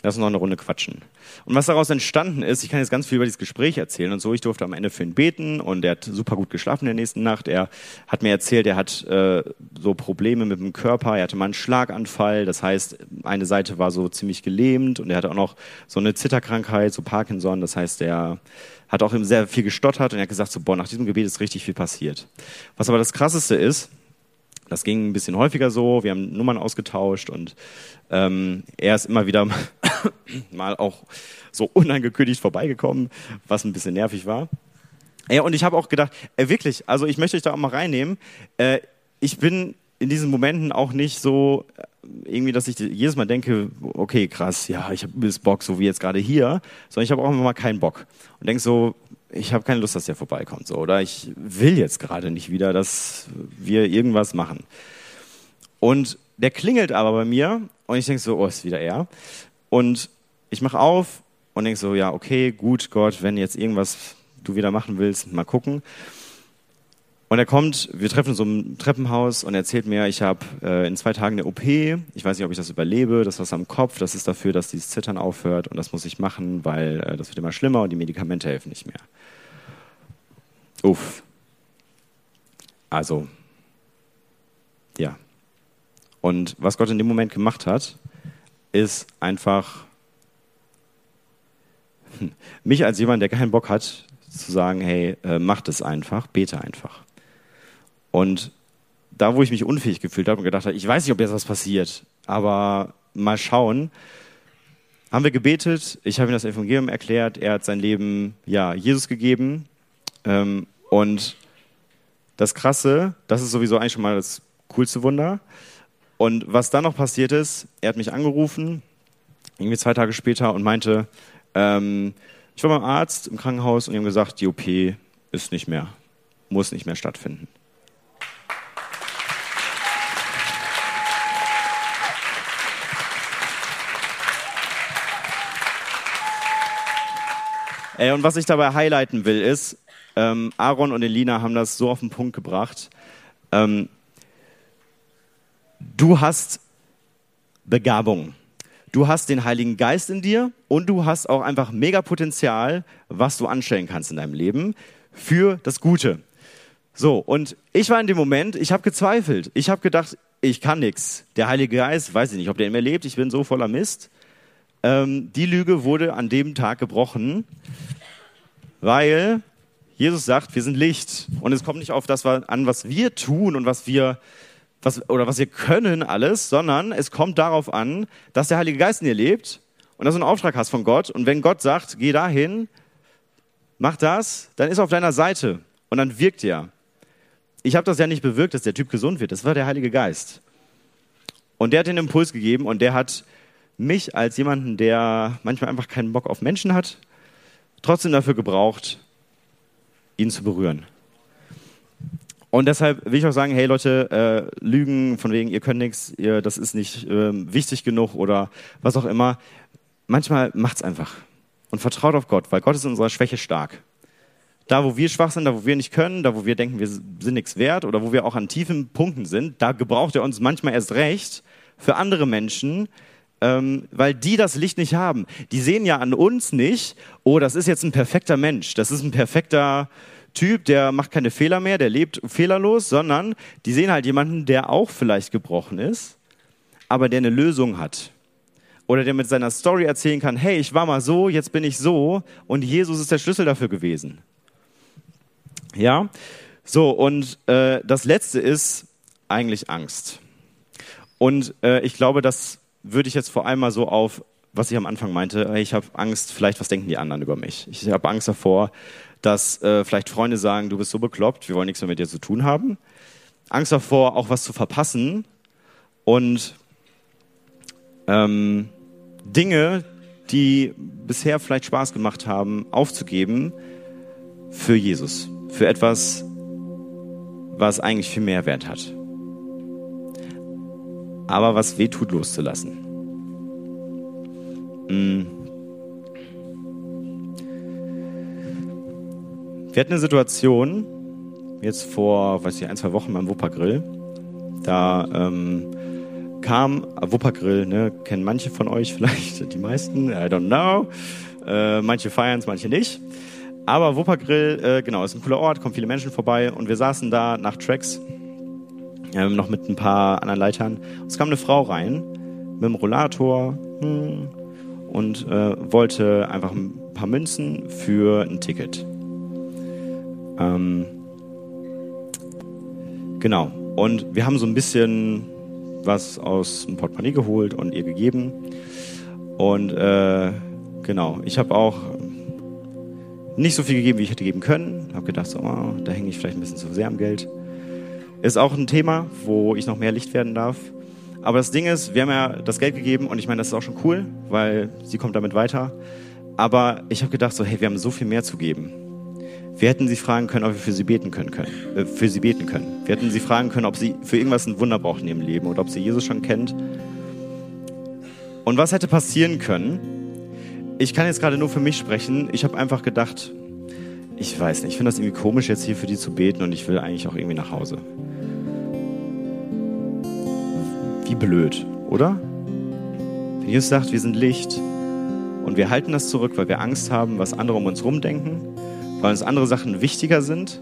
[SPEAKER 2] Lass uns noch eine Runde quatschen. Und was daraus entstanden ist, ich kann jetzt ganz viel über dieses Gespräch erzählen und so, ich durfte am Ende für ihn beten und er hat super gut geschlafen in der nächsten Nacht. Er hat mir erzählt, er hat äh, so Probleme mit dem Körper, er hatte mal einen Schlaganfall, das heißt, eine Seite war so ziemlich gelähmt und er hatte auch noch so eine Zitterkrankheit, so Parkinson, das heißt, er hat auch sehr viel gestottert und er hat gesagt, so, boah, nach diesem Gebet ist richtig viel passiert. Was aber das Krasseste ist, das ging ein bisschen häufiger so. Wir haben Nummern ausgetauscht und ähm, er ist immer wieder (coughs) mal auch so unangekündigt vorbeigekommen, was ein bisschen nervig war. Ja, und ich habe auch gedacht, äh, wirklich, also ich möchte euch da auch mal reinnehmen. Äh, ich bin in diesen Momenten auch nicht so äh, irgendwie, dass ich jedes Mal denke, okay, krass, ja, ich habe Bock, so wie jetzt gerade hier, sondern ich habe auch immer mal keinen Bock und denke so, ich habe keine Lust, dass der vorbeikommt, so oder ich will jetzt gerade nicht wieder, dass wir irgendwas machen. Und der klingelt aber bei mir und ich denke so, oh, ist wieder er. Und ich mache auf und denke so, ja, okay, gut, Gott, wenn jetzt irgendwas du wieder machen willst, mal gucken. Und er kommt, wir treffen uns im Treppenhaus und er erzählt mir, ich habe äh, in zwei Tagen eine OP, ich weiß nicht, ob ich das überlebe, das was am Kopf, das ist dafür, dass dieses Zittern aufhört und das muss ich machen, weil äh, das wird immer schlimmer und die Medikamente helfen nicht mehr. Uff. Also, ja. Und was Gott in dem Moment gemacht hat, ist einfach mich als jemand, der keinen Bock hat, zu sagen, hey, äh, mach das einfach, bete einfach. Und da, wo ich mich unfähig gefühlt habe und gedacht habe, ich weiß nicht, ob jetzt was passiert, aber mal schauen, haben wir gebetet, ich habe ihm das Evangelium erklärt, er hat sein Leben ja Jesus gegeben ähm, und das Krasse, das ist sowieso eigentlich schon mal das coolste Wunder. Und was dann noch passiert ist, er hat mich angerufen, irgendwie zwei Tage später und meinte, ähm, ich war beim Arzt im Krankenhaus und haben gesagt, die OP ist nicht mehr, muss nicht mehr stattfinden. Ey, und was ich dabei highlighten will, ist, ähm, Aaron und Elina haben das so auf den Punkt gebracht. Ähm, du hast Begabung. Du hast den Heiligen Geist in dir und du hast auch einfach mega Potenzial, was du anstellen kannst in deinem Leben für das Gute. So, und ich war in dem Moment, ich habe gezweifelt. Ich habe gedacht, ich kann nichts. Der Heilige Geist, weiß ich nicht, ob der in mir lebt, ich bin so voller Mist. Ähm, die Lüge wurde an dem Tag gebrochen, weil Jesus sagt, wir sind Licht. Und es kommt nicht auf das an, was wir tun und was wir, was, oder was wir können alles, sondern es kommt darauf an, dass der Heilige Geist in dir lebt und dass du einen Auftrag hast von Gott. Und wenn Gott sagt, geh dahin, mach das, dann ist er auf deiner Seite und dann wirkt er. Ich habe das ja nicht bewirkt, dass der Typ gesund wird. Das war der Heilige Geist. Und der hat den Impuls gegeben und der hat mich als jemanden, der manchmal einfach keinen Bock auf Menschen hat, trotzdem dafür gebraucht, ihn zu berühren. Und deshalb will ich auch sagen, hey Leute, äh, Lügen von wegen, ihr könnt nichts, das ist nicht äh, wichtig genug oder was auch immer. Manchmal macht's einfach und vertraut auf Gott, weil Gott ist in unserer Schwäche stark. Da, wo wir schwach sind, da, wo wir nicht können, da, wo wir denken, wir sind nichts wert oder wo wir auch an tiefen Punkten sind, da gebraucht er uns manchmal erst recht für andere Menschen, ähm, weil die das Licht nicht haben. Die sehen ja an uns nicht, oh, das ist jetzt ein perfekter Mensch, das ist ein perfekter Typ, der macht keine Fehler mehr, der lebt fehlerlos, sondern die sehen halt jemanden, der auch vielleicht gebrochen ist, aber der eine Lösung hat. Oder der mit seiner Story erzählen kann, hey, ich war mal so, jetzt bin ich so und Jesus ist der Schlüssel dafür gewesen. Ja, so und äh, das letzte ist eigentlich Angst. Und äh, ich glaube, das würde ich jetzt vor allem mal so auf, was ich am Anfang meinte, ich habe Angst, vielleicht was denken die anderen über mich. Ich habe Angst davor, dass äh, vielleicht Freunde sagen, du bist so bekloppt, wir wollen nichts mehr mit dir zu tun haben. Angst davor, auch was zu verpassen und ähm, Dinge, die bisher vielleicht Spaß gemacht haben, aufzugeben für Jesus, für etwas, was eigentlich viel mehr Wert hat aber was weh tut, loszulassen. Mm. Wir hatten eine Situation, jetzt vor, weiß ich, ein, zwei Wochen beim Wuppergrill. Da ähm, kam, äh, Wuppergrill, ne, kennen manche von euch (laughs) vielleicht, die meisten, I don't know. Äh, manche feiern es, manche nicht. Aber Wuppergrill, äh, genau, ist ein cooler Ort, kommen viele Menschen vorbei und wir saßen da nach Tracks ähm, noch mit ein paar anderen Leitern. Es kam eine Frau rein mit einem Rollator hm, und äh, wollte einfach ein paar Münzen für ein Ticket. Ähm, genau. Und wir haben so ein bisschen was aus dem Portemonnaie geholt und ihr gegeben. Und äh, genau, ich habe auch nicht so viel gegeben, wie ich hätte geben können. Habe gedacht, so, oh, da hänge ich vielleicht ein bisschen zu sehr am Geld. Ist auch ein Thema, wo ich noch mehr Licht werden darf. Aber das Ding ist, wir haben ja das Geld gegeben und ich meine, das ist auch schon cool, weil sie kommt damit weiter. Aber ich habe gedacht, so, hey, wir haben so viel mehr zu geben. Wir hätten sie fragen können, ob wir für sie beten können, können äh, für sie beten können. Wir hätten sie fragen können, ob sie für irgendwas ein Wunder braucht in ihrem Leben oder ob sie Jesus schon kennt. Und was hätte passieren können? Ich kann jetzt gerade nur für mich sprechen. Ich habe einfach gedacht, ich weiß nicht, ich finde das irgendwie komisch, jetzt hier für die zu beten und ich will eigentlich auch irgendwie nach Hause. Wie blöd, oder? Wenn Jesus sagt, wir sind Licht und wir halten das zurück, weil wir Angst haben, was andere um uns herum denken, weil uns andere Sachen wichtiger sind.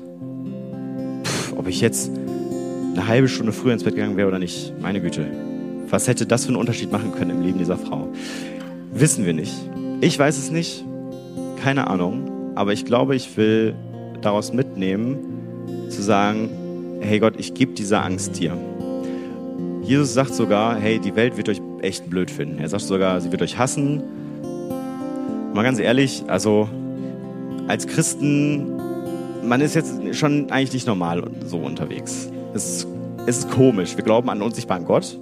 [SPEAKER 2] Pff, ob ich jetzt eine halbe Stunde früher ins Bett gegangen wäre oder nicht, meine Güte. Was hätte das für einen Unterschied machen können im Leben dieser Frau? Wissen wir nicht. Ich weiß es nicht. Keine Ahnung. Aber ich glaube, ich will daraus mitnehmen, zu sagen, hey Gott, ich gebe diese Angst dir. Jesus sagt sogar, hey, die Welt wird euch echt blöd finden. Er sagt sogar, sie wird euch hassen. Mal ganz ehrlich, also als Christen, man ist jetzt schon eigentlich nicht normal so unterwegs. Es ist, es ist komisch. Wir glauben an einen unsichtbaren Gott.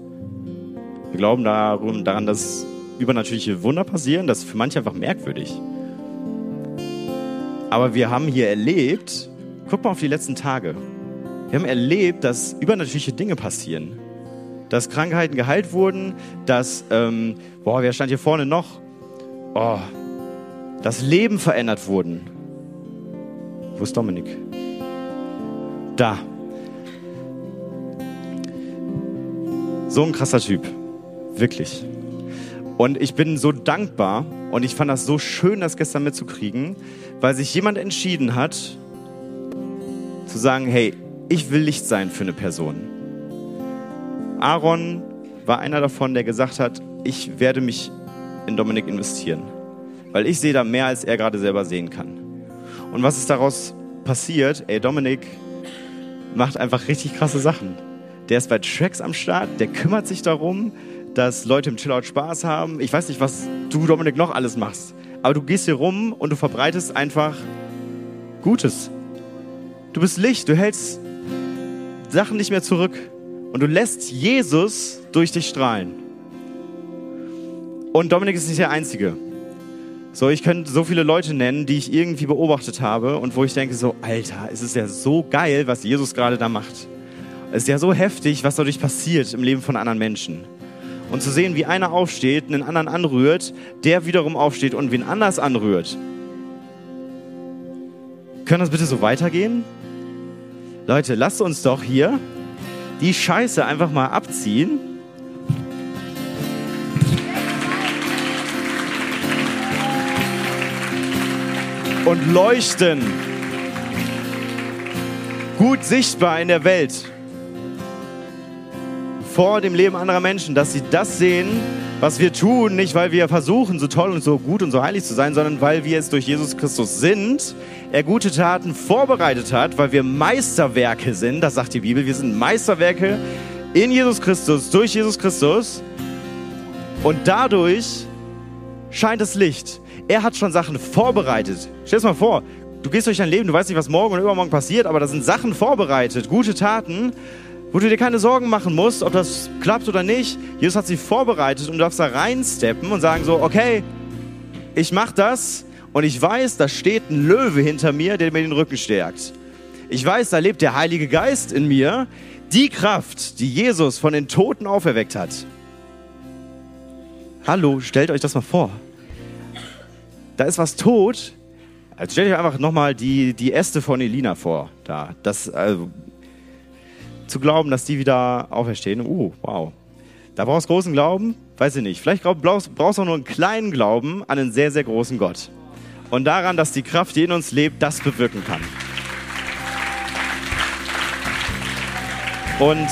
[SPEAKER 2] Wir glauben daran, dass übernatürliche Wunder passieren. Das ist für manche einfach merkwürdig. Aber wir haben hier erlebt, guck mal auf die letzten Tage. Wir haben erlebt, dass übernatürliche Dinge passieren. Dass Krankheiten geheilt wurden, dass, ähm, boah, wer stand hier vorne noch? Oh, dass Leben verändert wurden. Wo ist Dominik? Da. So ein krasser Typ. Wirklich. Und ich bin so dankbar und ich fand das so schön, das gestern mitzukriegen, weil sich jemand entschieden hat, zu sagen, hey, ich will Licht sein für eine Person. Aaron war einer davon, der gesagt hat, ich werde mich in Dominik investieren, weil ich sehe da mehr, als er gerade selber sehen kann. Und was ist daraus passiert? Ey, Dominik macht einfach richtig krasse Sachen. Der ist bei Tracks am Start, der kümmert sich darum, dass Leute im Chillout Spaß haben. Ich weiß nicht, was du, Dominik, noch alles machst. Aber du gehst hier rum und du verbreitest einfach Gutes. Du bist Licht, du hältst Sachen nicht mehr zurück. Und du lässt Jesus durch dich strahlen. Und Dominik ist nicht der Einzige. So, ich könnte so viele Leute nennen, die ich irgendwie beobachtet habe und wo ich denke so, Alter, es ist ja so geil, was Jesus gerade da macht. Es ist ja so heftig, was dadurch passiert im Leben von anderen Menschen. Und zu sehen, wie einer aufsteht, einen anderen anrührt, der wiederum aufsteht und wen anders anrührt. Können das bitte so weitergehen? Leute, lasst uns doch hier die Scheiße einfach mal abziehen. Und leuchten. Gut sichtbar in der Welt. Vor dem Leben anderer Menschen, dass sie das sehen, was wir tun, nicht weil wir versuchen, so toll und so gut und so heilig zu sein, sondern weil wir es durch Jesus Christus sind, er gute Taten vorbereitet hat, weil wir Meisterwerke sind, das sagt die Bibel, wir sind Meisterwerke in Jesus Christus, durch Jesus Christus und dadurch scheint das Licht. Er hat schon Sachen vorbereitet. Stell dir mal vor, du gehst durch dein Leben, du weißt nicht, was morgen und übermorgen passiert, aber da sind Sachen vorbereitet, gute Taten wo du dir keine Sorgen machen musst, ob das klappt oder nicht. Jesus hat sie vorbereitet und du darfst da reinsteppen und sagen so, okay, ich mach das und ich weiß, da steht ein Löwe hinter mir, der mir den Rücken stärkt. Ich weiß, da lebt der Heilige Geist in mir, die Kraft, die Jesus von den Toten auferweckt hat. Hallo, stellt euch das mal vor. Da ist was tot. Also stellt euch einfach nochmal die, die Äste von Elina vor. Da. Das, also, zu glauben, dass die wieder auferstehen. Uh, wow. Da brauchst du großen Glauben? Weiß ich nicht. Vielleicht brauchst du auch nur einen kleinen Glauben an einen sehr, sehr großen Gott. Und daran, dass die Kraft, die in uns lebt, das bewirken kann. Und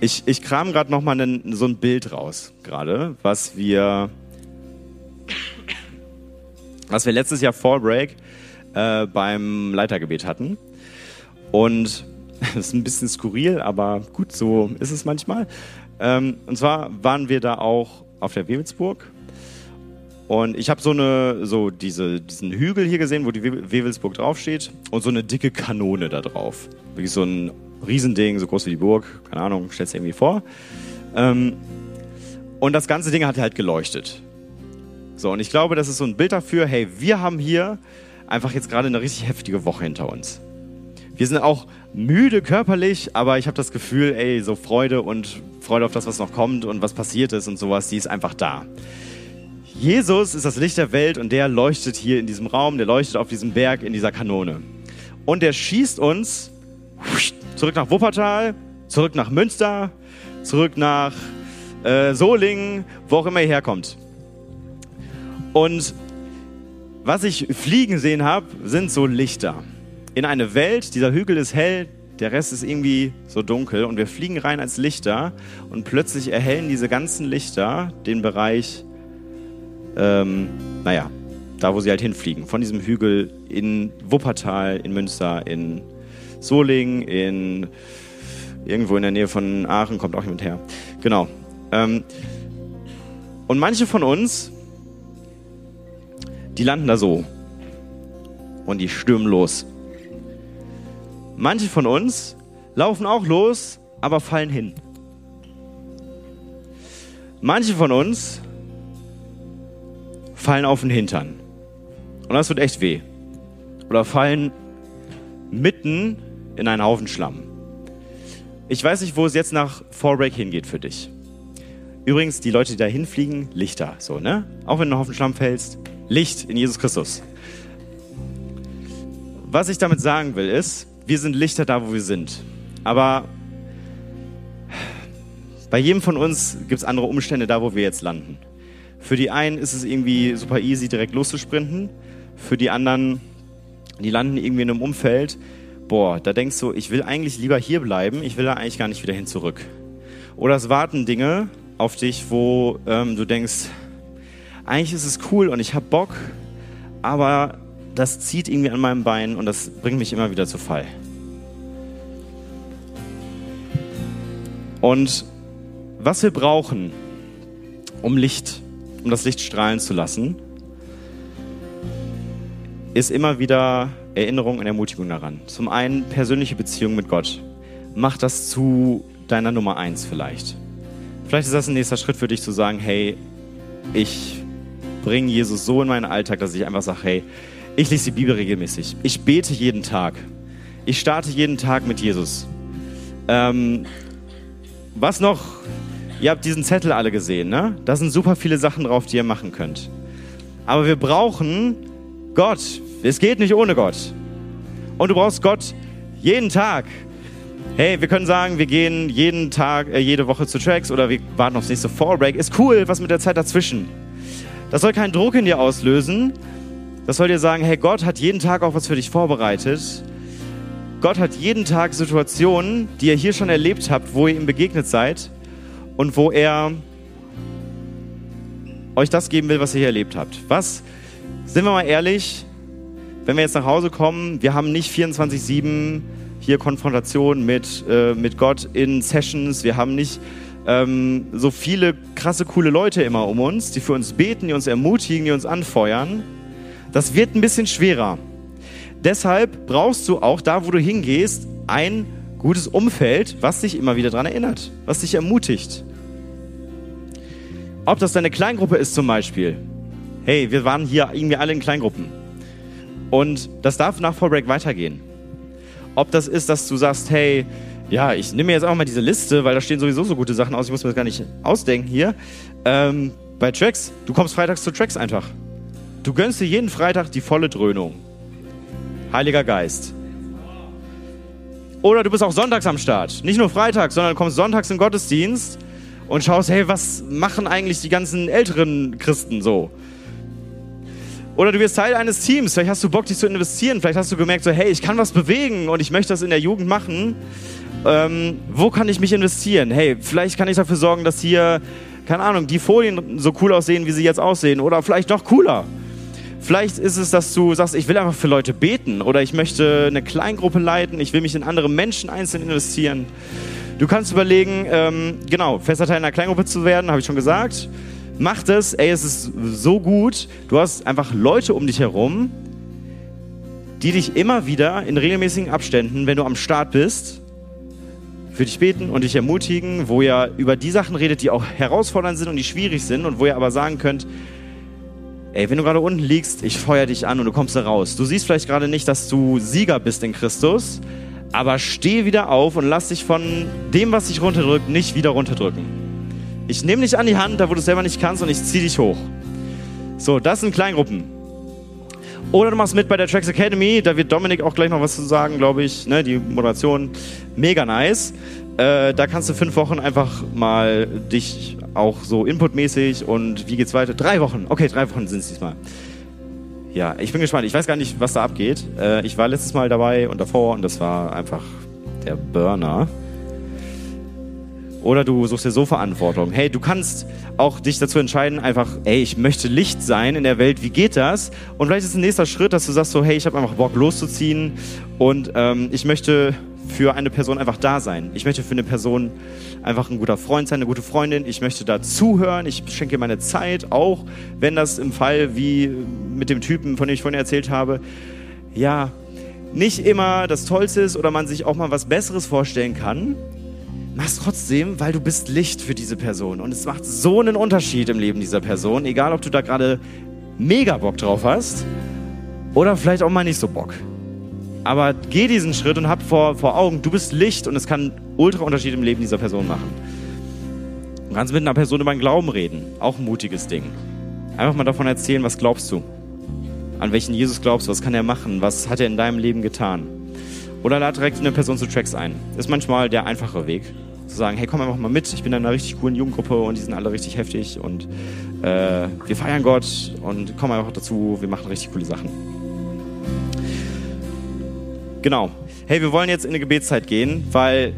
[SPEAKER 2] ich, ich kram gerade noch mal einen, so ein Bild raus, gerade, was wir was wir letztes Jahr vor Break äh, beim Leitergebet hatten. Und das (laughs) ist ein bisschen skurril, aber gut, so ist es manchmal. Ähm, und zwar waren wir da auch auf der Wewelsburg. Und ich habe so eine, so diese, diesen Hügel hier gesehen, wo die Wewelsburg draufsteht und so eine dicke Kanone da drauf. Wirklich so ein Riesending, so groß wie die Burg, keine Ahnung, stellst dir irgendwie vor. Ähm, und das ganze Ding hat halt geleuchtet. So, und ich glaube, das ist so ein Bild dafür, hey, wir haben hier einfach jetzt gerade eine richtig heftige Woche hinter uns. Wir sind auch müde körperlich, aber ich habe das Gefühl, ey, so Freude und Freude auf das, was noch kommt und was passiert ist und sowas, die ist einfach da. Jesus ist das Licht der Welt und der leuchtet hier in diesem Raum, der leuchtet auf diesem Berg in dieser Kanone. Und der schießt uns zurück nach Wuppertal, zurück nach Münster, zurück nach äh, Solingen, wo auch immer ihr herkommt. Und was ich fliegen sehen habe, sind so Lichter. In eine Welt, dieser Hügel ist hell, der Rest ist irgendwie so dunkel und wir fliegen rein als Lichter und plötzlich erhellen diese ganzen Lichter den Bereich, ähm, naja, da wo sie halt hinfliegen. Von diesem Hügel in Wuppertal, in Münster, in Solingen, in irgendwo in der Nähe von Aachen, kommt auch jemand her. Genau. Ähm, und manche von uns die landen da so. Und die stürmen los. Manche von uns laufen auch los, aber fallen hin. Manche von uns fallen auf den Hintern. Und das wird echt weh. Oder fallen mitten in einen Haufen Schlamm. Ich weiß nicht, wo es jetzt nach Fallbreak hingeht für dich. Übrigens, die Leute, die da hinfliegen, Lichter, so, ne? Auch wenn du in einen Haufen Schlamm fällst, Licht in Jesus Christus. Was ich damit sagen will, ist, wir sind Lichter da, wo wir sind. Aber bei jedem von uns gibt es andere Umstände da, wo wir jetzt landen. Für die einen ist es irgendwie super easy, direkt loszusprinten. Für die anderen, die landen irgendwie in einem Umfeld, boah, da denkst du, ich will eigentlich lieber hier bleiben, ich will da eigentlich gar nicht wieder hin zurück. Oder es warten Dinge auf dich, wo ähm, du denkst, eigentlich ist es cool und ich habe Bock, aber das zieht irgendwie an meinem Bein und das bringt mich immer wieder zu Fall. Und was wir brauchen, um Licht, um das Licht strahlen zu lassen, ist immer wieder Erinnerung und Ermutigung daran. Zum einen persönliche Beziehung mit Gott. Mach das zu deiner Nummer eins vielleicht. Vielleicht ist das ein nächster Schritt für dich zu sagen, hey, ich bringe Jesus so in meinen Alltag, dass ich einfach sage, hey, ich lese die Bibel regelmäßig. Ich bete jeden Tag. Ich starte jeden Tag mit Jesus. Ähm, was noch? Ihr habt diesen Zettel alle gesehen, ne? Da sind super viele Sachen drauf, die ihr machen könnt. Aber wir brauchen Gott. Es geht nicht ohne Gott. Und du brauchst Gott jeden Tag. Hey, wir können sagen, wir gehen jeden Tag, äh, jede Woche zu Tracks oder wir warten aufs nächste Fallbreak. Ist cool, was mit der Zeit dazwischen. Das soll keinen Druck in dir auslösen. Das soll dir sagen, hey, Gott hat jeden Tag auch was für dich vorbereitet. Gott hat jeden Tag Situationen, die ihr hier schon erlebt habt, wo ihr ihm begegnet seid und wo er euch das geben will, was ihr hier erlebt habt. Was, sind wir mal ehrlich, wenn wir jetzt nach Hause kommen, wir haben nicht 24-7 hier Konfrontation mit, äh, mit Gott in Sessions, wir haben nicht ähm, so viele krasse, coole Leute immer um uns, die für uns beten, die uns ermutigen, die uns anfeuern. Das wird ein bisschen schwerer. Deshalb brauchst du auch da, wo du hingehst, ein gutes Umfeld, was dich immer wieder daran erinnert, was dich ermutigt. Ob das deine Kleingruppe ist zum Beispiel. Hey, wir waren hier irgendwie alle in Kleingruppen. Und das darf nach Fallbreak weitergehen. Ob das ist, dass du sagst, hey, ja, ich nehme mir jetzt auch mal diese Liste, weil da stehen sowieso so gute Sachen aus, ich muss mir das gar nicht ausdenken hier. Ähm, bei Tracks, du kommst freitags zu Tracks einfach. Du gönnst dir jeden Freitag die volle Dröhnung. Heiliger Geist. Oder du bist auch sonntags am Start. Nicht nur freitags, sondern kommst sonntags den Gottesdienst und schaust, hey, was machen eigentlich die ganzen älteren Christen so? Oder du wirst Teil eines Teams, vielleicht hast du Bock, dich zu investieren, vielleicht hast du gemerkt, so, hey, ich kann was bewegen und ich möchte das in der Jugend machen. Ähm, wo kann ich mich investieren? Hey, vielleicht kann ich dafür sorgen, dass hier, keine Ahnung, die Folien so cool aussehen, wie sie jetzt aussehen. Oder vielleicht noch cooler. Vielleicht ist es, dass du sagst, ich will einfach für Leute beten oder ich möchte eine Kleingruppe leiten, ich will mich in andere Menschen einzeln investieren. Du kannst überlegen, ähm, genau, fester Teil einer Kleingruppe zu werden, habe ich schon gesagt. Mach das, ey, es ist so gut. Du hast einfach Leute um dich herum, die dich immer wieder in regelmäßigen Abständen, wenn du am Start bist, für dich beten und dich ermutigen, wo ihr über die Sachen redet, die auch herausfordernd sind und die schwierig sind und wo ihr aber sagen könnt, Ey, wenn du gerade unten liegst, ich feuer dich an und du kommst da raus. Du siehst vielleicht gerade nicht, dass du Sieger bist in Christus, aber steh wieder auf und lass dich von dem, was dich runterdrückt, nicht wieder runterdrücken. Ich nehme dich an die Hand, da wo du selber nicht kannst, und ich zieh dich hoch. So, das sind Kleingruppen. Oder du machst mit bei der Tracks Academy, da wird Dominik auch gleich noch was zu sagen, glaube ich. Ne, die Moderation, mega nice. Äh, da kannst du fünf Wochen einfach mal dich auch so inputmäßig und wie geht's weiter? Drei Wochen. Okay, drei Wochen sind es diesmal. Ja, ich bin gespannt. Ich weiß gar nicht, was da abgeht. Äh, ich war letztes Mal dabei und davor und das war einfach der Burner. Oder du suchst dir so Verantwortung. Hey, du kannst auch dich dazu entscheiden, einfach, ey, ich möchte Licht sein in der Welt, wie geht das? Und vielleicht ist ein nächster Schritt, dass du sagst so, hey, ich habe einfach Bock loszuziehen und ähm, ich möchte für eine Person einfach da sein. Ich möchte für eine Person einfach ein guter Freund sein, eine gute Freundin. Ich möchte da zuhören. Ich schenke meine Zeit, auch wenn das im Fall wie mit dem Typen, von dem ich vorhin erzählt habe, ja, nicht immer das Tollste ist oder man sich auch mal was Besseres vorstellen kann. Mach's trotzdem, weil du bist Licht für diese Person. Und es macht so einen Unterschied im Leben dieser Person, egal ob du da gerade mega Bock drauf hast oder vielleicht auch mal nicht so Bock. Aber geh diesen Schritt und hab vor, vor Augen, du bist Licht und es kann ultra Unterschied im Leben dieser Person machen. Du kannst mit einer Person über den Glauben reden. Auch ein mutiges Ding. Einfach mal davon erzählen, was glaubst du? An welchen Jesus glaubst du? Was kann er machen? Was hat er in deinem Leben getan? Oder lad direkt eine Person zu Tracks ein. Ist manchmal der einfache Weg. Zu sagen, hey, komm einfach mal mit, ich bin in einer richtig coolen Jugendgruppe und die sind alle richtig heftig und äh, wir feiern Gott und komm einfach dazu, wir machen richtig coole Sachen. Genau. Hey, wir wollen jetzt in eine Gebetszeit gehen, weil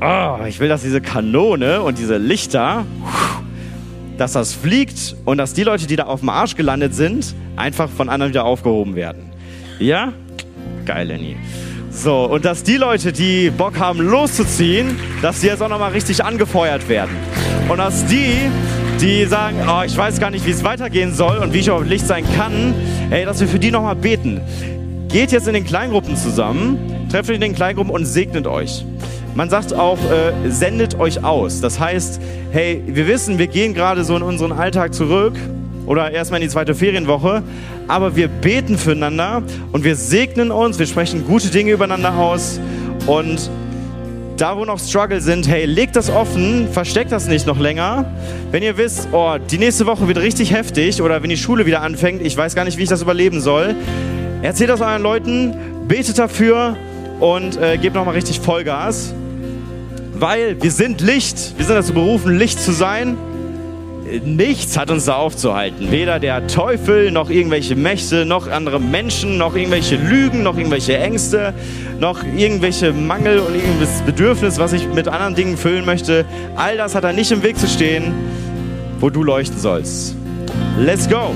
[SPEAKER 2] oh, ich will, dass diese Kanone und diese Lichter, dass das fliegt und dass die Leute, die da auf dem Arsch gelandet sind, einfach von anderen wieder aufgehoben werden. Ja? Geil, Lenny. So, und dass die Leute, die Bock haben loszuziehen, dass die jetzt auch nochmal richtig angefeuert werden. Und dass die, die sagen, oh, ich weiß gar nicht, wie es weitergehen soll und wie ich auf Licht sein kann, ey, dass wir für die nochmal beten. Geht jetzt in den Kleingruppen zusammen, trefft euch in den Kleingruppen und segnet euch. Man sagt auch, äh, sendet euch aus. Das heißt, hey, wir wissen, wir gehen gerade so in unseren Alltag zurück oder erstmal in die zweite Ferienwoche, aber wir beten füreinander und wir segnen uns, wir sprechen gute Dinge übereinander aus und da, wo noch Struggle sind, hey, legt das offen, versteckt das nicht noch länger. Wenn ihr wisst, oh, die nächste Woche wird richtig heftig oder wenn die Schule wieder anfängt, ich weiß gar nicht, wie ich das überleben soll, erzählt das euren Leuten, betet dafür und äh, gebt nochmal richtig Vollgas. Weil wir sind Licht, wir sind dazu berufen, Licht zu sein. Nichts hat uns da aufzuhalten. Weder der Teufel, noch irgendwelche Mächte, noch andere Menschen, noch irgendwelche Lügen, noch irgendwelche Ängste, noch irgendwelche Mangel und irgendwelches Bedürfnis, was ich mit anderen Dingen füllen möchte. All das hat da nicht im Weg zu stehen, wo du leuchten sollst. Let's go!